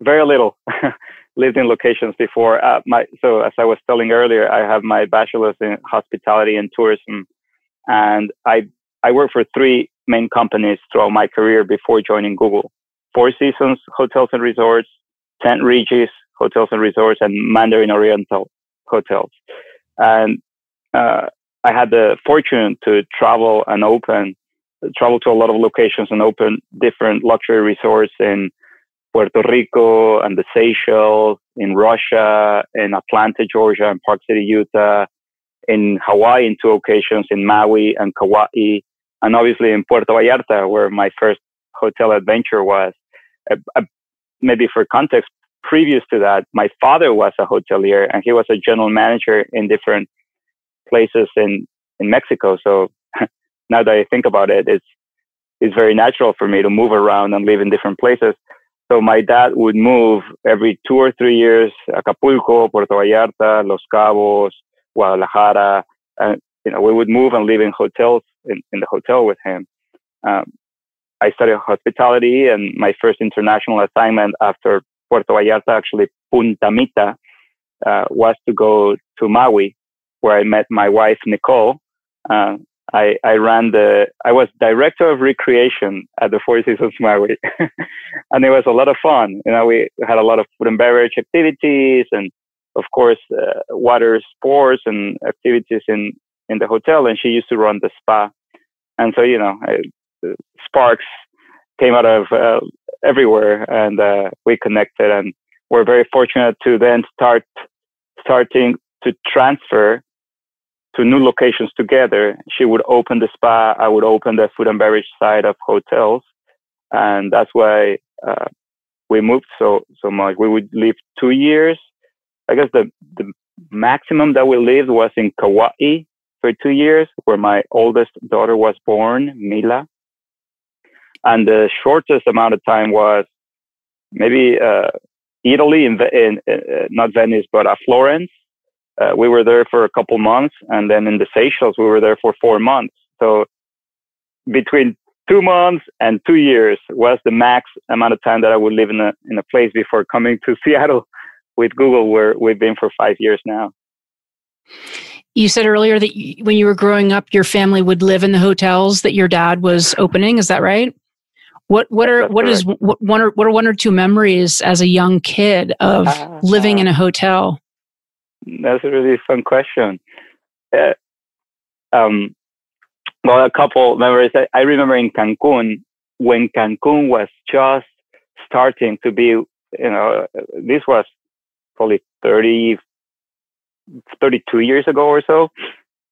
very little. lived in locations before. Uh, my, so as I was telling earlier, I have my bachelor's in hospitality and tourism, and I I worked for three main companies throughout my career before joining Google: Four Seasons Hotels and Resorts, St. Regis Hotels and Resorts, and Mandarin Oriental Hotels. And uh, I had the fortune to travel and open, travel to a lot of locations and open different luxury resorts in Puerto Rico and the Seychelles, in Russia, in Atlanta, Georgia, and Park City, Utah, in Hawaii in two occasions, in Maui and Kauai, and obviously in Puerto Vallarta, where my first hotel adventure was. Uh, uh, maybe for context, previous to that, my father was a hotelier and he was a general manager in different places in, in Mexico. So now that I think about it, it's, it's very natural for me to move around and live in different places. So my dad would move every two or three years, Acapulco, Puerto Vallarta, Los Cabos, Guadalajara, and you know we would move and live in hotels in, in the hotel with him. Um, I studied hospitality, and my first international assignment after Puerto Vallarta, actually Punta Mita, uh, was to go to Maui, where I met my wife Nicole. Uh, I, I ran the, I was director of recreation at the Four Seasons Maui. and it was a lot of fun. You know, we had a lot of food and beverage activities and of course, uh, water sports and activities in, in the hotel. And she used to run the spa. And so, you know, I, sparks came out of uh, everywhere and uh, we connected and we're very fortunate to then start starting to transfer to new locations together. She would open the spa, I would open the food and beverage side of hotels, and that's why uh, we moved so so much. We would live two years. I guess the the maximum that we lived was in Kauai for two years, where my oldest daughter was born, Mila, and the shortest amount of time was maybe uh, Italy, in, in, in, uh, not Venice, but uh, Florence, uh, we were there for a couple months, and then in the Seychelles we were there for four months. So between two months and two years was the max amount of time that I would live in a in a place before coming to Seattle with Google, where we've been for five years now. You said earlier that you, when you were growing up, your family would live in the hotels that your dad was opening. Is that right? What what are That's what is, what one or what are one or two memories as a young kid of uh, living uh, in a hotel? That's a really fun question. Uh, um, well, a couple memories. I, I remember in Cancun when Cancun was just starting to be, you know, this was probably 30, 32 years ago or so.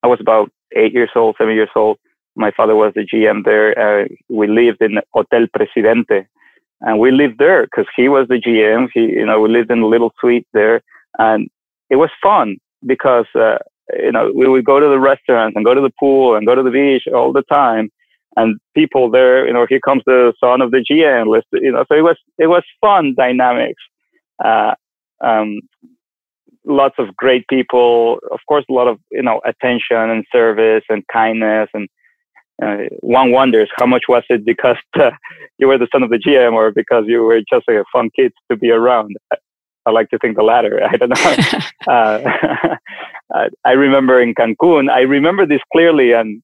I was about eight years old, seven years old. My father was the GM there. Uh, we lived in Hotel Presidente, and we lived there because he was the GM. He, you know, we lived in a little suite there, and it was fun because uh, you know we would go to the restaurants and go to the pool and go to the beach all the time and people there you know here comes the son of the gm list you know so it was it was fun dynamics uh, um, lots of great people of course a lot of you know attention and service and kindness and uh, one wonders how much was it because uh, you were the son of the GM or because you were just a fun kid to be around. I like to think the latter. I don't know. uh, I remember in Cancun, I remember this clearly, and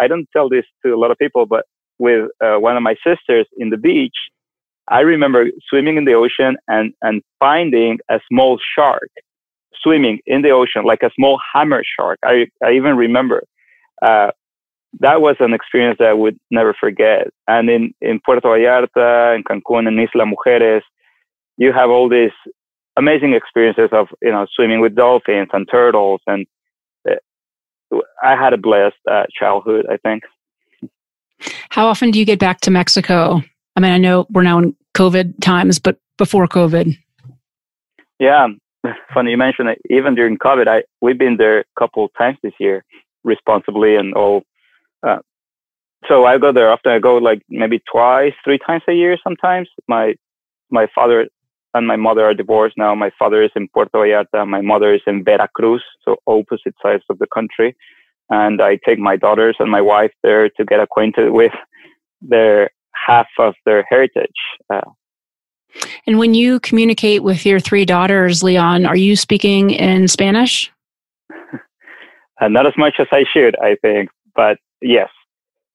I don't tell this to a lot of people, but with uh, one of my sisters in the beach, I remember swimming in the ocean and, and finding a small shark swimming in the ocean, like a small hammer shark. I, I even remember. Uh, that was an experience that I would never forget. And in, in Puerto Vallarta, in Cancun, and Isla Mujeres, you have all these amazing experiences of you know swimming with dolphins and turtles, and uh, I had a blessed uh, childhood. I think. How often do you get back to Mexico? I mean, I know we're now in COVID times, but before COVID. Yeah, funny you mentioned it. Even during COVID, I we've been there a couple times this year, responsibly and all. Uh, so I go there often. I go like maybe twice, three times a year. Sometimes my my father and my mother are divorced now. My father is in Puerto Vallarta. My mother is in Veracruz, so opposite sides of the country. And I take my daughters and my wife there to get acquainted with their half of their heritage. Uh, and when you communicate with your three daughters, Leon, are you speaking in Spanish? uh, not as much as I should, I think, but yes.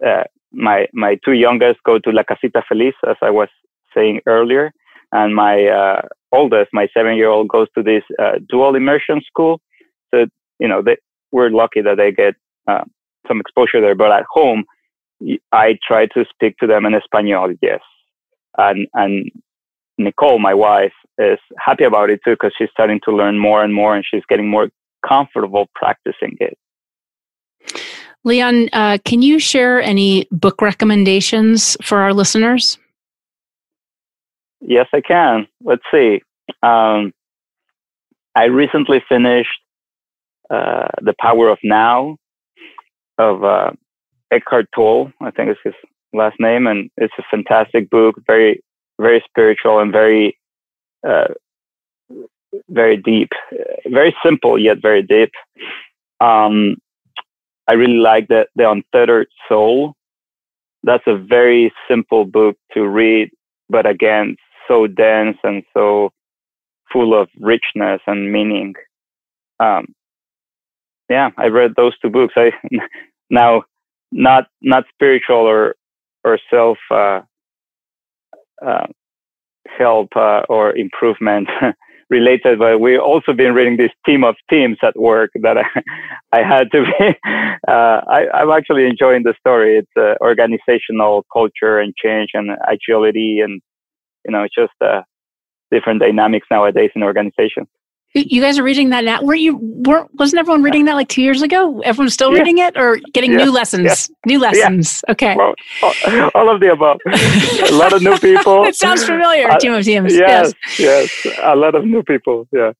Uh, my my two youngest go to La Casita Feliz, as I was saying earlier, and my uh, oldest, my seven-year-old, goes to this uh, dual immersion school. So you know, they, we're lucky that they get uh, some exposure there. But at home, I try to speak to them in Espanol, yes, and and Nicole, my wife, is happy about it too because she's starting to learn more and more, and she's getting more comfortable practicing it. Leon, uh, can you share any book recommendations for our listeners? Yes, I can. Let's see. Um, I recently finished uh, The Power of Now of uh, Eckhart Tolle. I think it's his last name, and it's a fantastic book. Very, very spiritual and very, uh, very deep. Very simple yet very deep. Um, I really like the the Untethered Soul. That's a very simple book to read, but again, so dense and so full of richness and meaning. Um, yeah, I read those two books. I now not not spiritual or or self uh, uh, help uh, or improvement related, but we've also been reading this team of teams at work that I, I had to be. Uh, I, I'm actually enjoying the story. It's uh, organizational culture and change and agility, and you know, it's just uh, different dynamics nowadays in organizations. You guys are reading that now. Were you weren't wasn't everyone reading that like two years ago? Everyone's still yeah. reading it or getting yeah. new lessons? Yeah. New lessons. Okay. Well, all, all, of the above. a lot of new people. it sounds familiar. Uh, Team of teams. Yes, yes. Yes. A lot of new people. Yeah.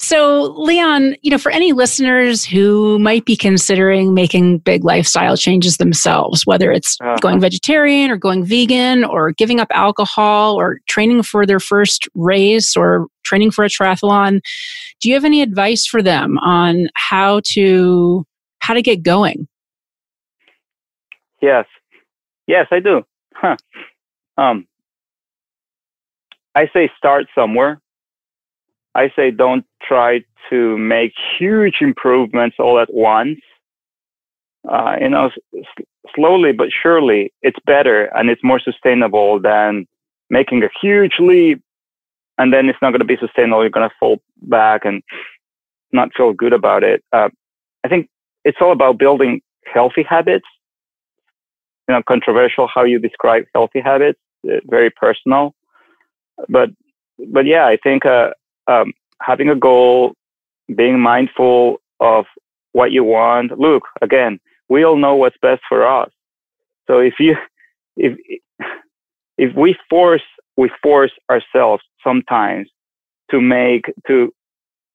So, Leon, you know, for any listeners who might be considering making big lifestyle changes themselves, whether it's uh-huh. going vegetarian or going vegan or giving up alcohol or training for their first race or training for a triathlon, do you have any advice for them on how to how to get going? Yes. Yes, I do. Huh. Um I say start somewhere I say don't try to make huge improvements all at once. Uh, you know, s- slowly but surely, it's better and it's more sustainable than making a huge leap and then it's not going to be sustainable. You're going to fall back and not feel good about it. Uh, I think it's all about building healthy habits. You know, controversial how you describe healthy habits, uh, very personal. But, but yeah, I think, uh, um, having a goal, being mindful of what you want. Look, again, we all know what's best for us. So if you, if, if we force, we force ourselves sometimes to make, to,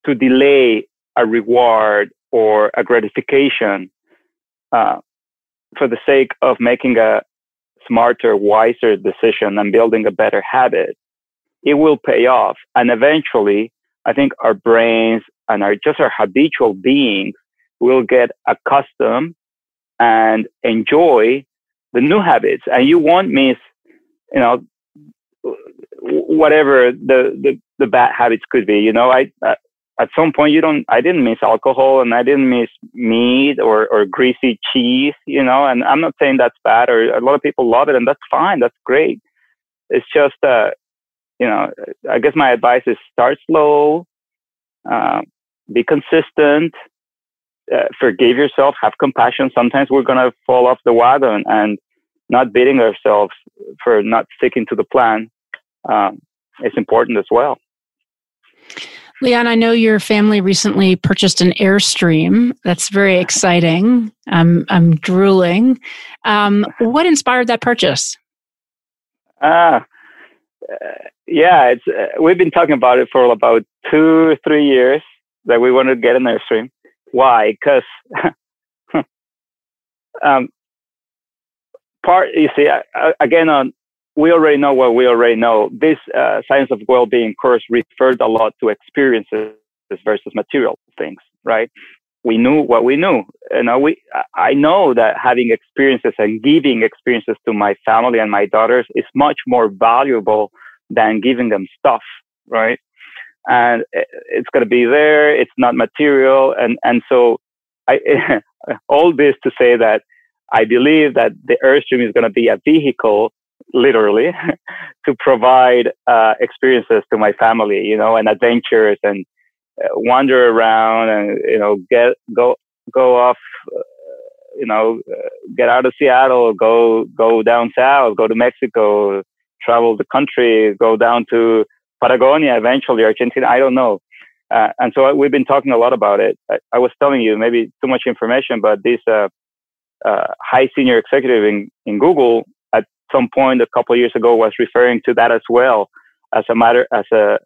to delay a reward or a gratification, uh, for the sake of making a smarter, wiser decision and building a better habit, it will pay off. And eventually, I think our brains and our just our habitual beings will get accustomed and enjoy the new habits. And you won't miss, you know, whatever the, the, the bad habits could be. You know, I, uh, at some point you don't, I didn't miss alcohol and I didn't miss meat or, or greasy cheese, you know, and I'm not saying that's bad or a lot of people love it and that's fine. That's great. It's just, uh, you know, I guess my advice is start slow, uh, be consistent, uh, forgive yourself, have compassion. Sometimes we're going to fall off the wagon and not beating ourselves for not sticking to the plan um, is important as well. Leon, I know your family recently purchased an Airstream. That's very exciting. I'm, I'm drooling. Um, what inspired that purchase? Ah, uh, yeah, it's uh, we've been talking about it for about two, three years that we wanted to get an Airstream. Why? Because um, part you see again on we already know what we already know. This uh, science of well-being course referred a lot to experiences versus material things, right? We knew what we knew. You know, we I know that having experiences and giving experiences to my family and my daughters is much more valuable than giving them stuff, right? And it's going to be there. It's not material. And, and so I, all this to say that I believe that the Airstream is going to be a vehicle, literally, to provide uh, experiences to my family, you know, and adventures and wander around and, you know, get, go, go off, uh, you know, uh, get out of Seattle, go, go down south, go to Mexico, travel the country, go down to Patagonia, eventually Argentina. I don't know. Uh, and so we've been talking a lot about it. I, I, was telling you maybe too much information, but this uh, uh, high senior executive in, in Google at some point a couple years ago was referring to that as well as a matter as a,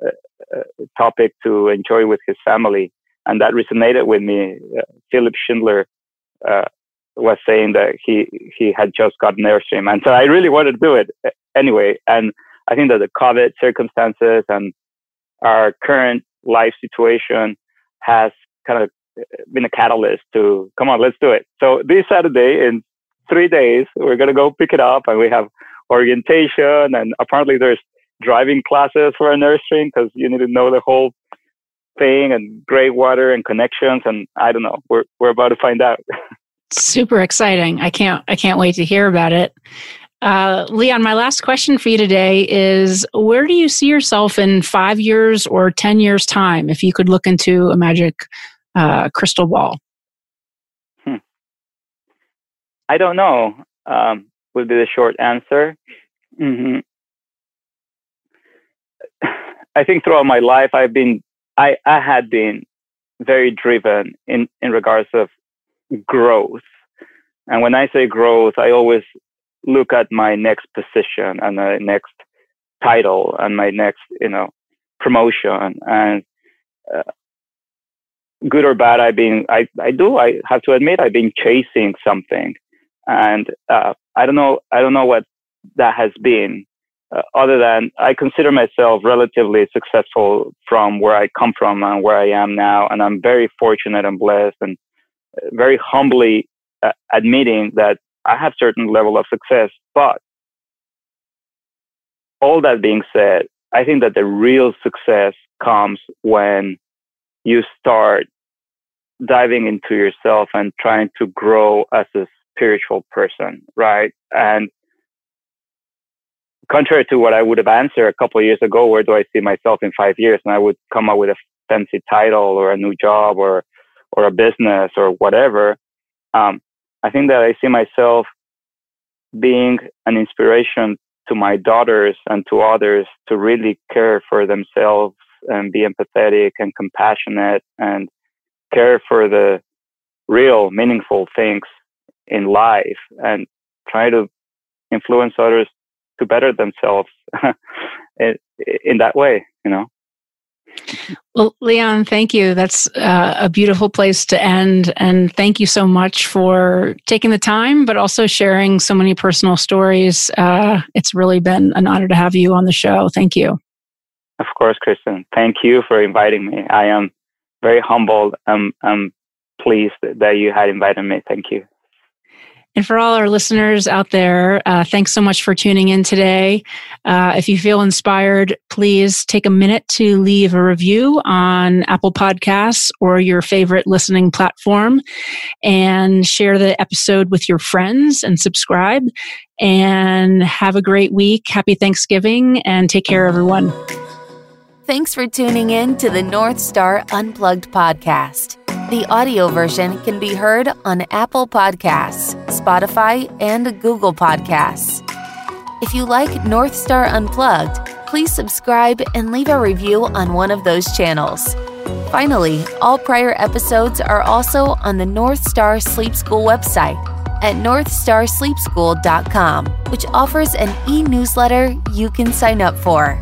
a, topic to enjoy with his family, and that resonated with me. Uh, Philipp Schindler uh, was saying that he he had just gotten Airstream, and so I really wanted to do it anyway. And I think that the COVID circumstances and our current life situation has kind of been a catalyst to come on, let's do it. So this Saturday in three days, we're gonna go pick it up, and we have orientation, and apparently there's driving classes for a nursing because you need to know the whole thing and gray water and connections and I don't know. We're we're about to find out. Super exciting. I can't I can't wait to hear about it. Uh, Leon, my last question for you today is where do you see yourself in five years or 10 years' time if you could look into a magic uh, crystal ball? Hmm. I don't know, um, would be the short answer. Mm-hmm. I think throughout my life, I've been, I, I had been very driven in, in regards of growth. And when I say growth, I always look at my next position and my next title and my next, you know, promotion and uh, good or bad, I've been, I, I do, I have to admit, I've been chasing something and, uh, I don't know, I don't know what that has been. Uh, other than I consider myself relatively successful from where I come from and where I am now, and I'm very fortunate and blessed, and uh, very humbly uh, admitting that I have certain level of success. But all that being said, I think that the real success comes when you start diving into yourself and trying to grow as a spiritual person, right? And contrary to what I would have answered a couple of years ago, where do I see myself in five years? And I would come up with a fancy title or a new job or or a business or whatever. Um, I think that I see myself being an inspiration to my daughters and to others to really care for themselves and be empathetic and compassionate and care for the real meaningful things in life and try to influence others to better themselves in, that way, you know. Well, Leon, thank you. That's uh, a beautiful place to end. And thank you so much for taking the time, but also sharing so many personal stories. Uh, it's really been an honor to have you on the show. Thank you. Of course, Kristen. Thank you for inviting me. I am very humbled. I'm, I'm pleased that you had invited me. Thank you. And for all our listeners out there, uh, thanks so much for tuning in today. Uh, if you feel inspired, please take a minute to leave a review on Apple Podcasts or your favorite listening platform and share the episode with your friends and subscribe. And have a great week. Happy Thanksgiving and take care, everyone. Thanks for tuning in to the North Star Unplugged podcast. The audio version can be heard on Apple Podcasts, Spotify, and Google Podcasts. If you like North Star Unplugged, please subscribe and leave a review on one of those channels. Finally, all prior episodes are also on the North Star Sleep School website at northstarsleepschool.com, which offers an e newsletter you can sign up for.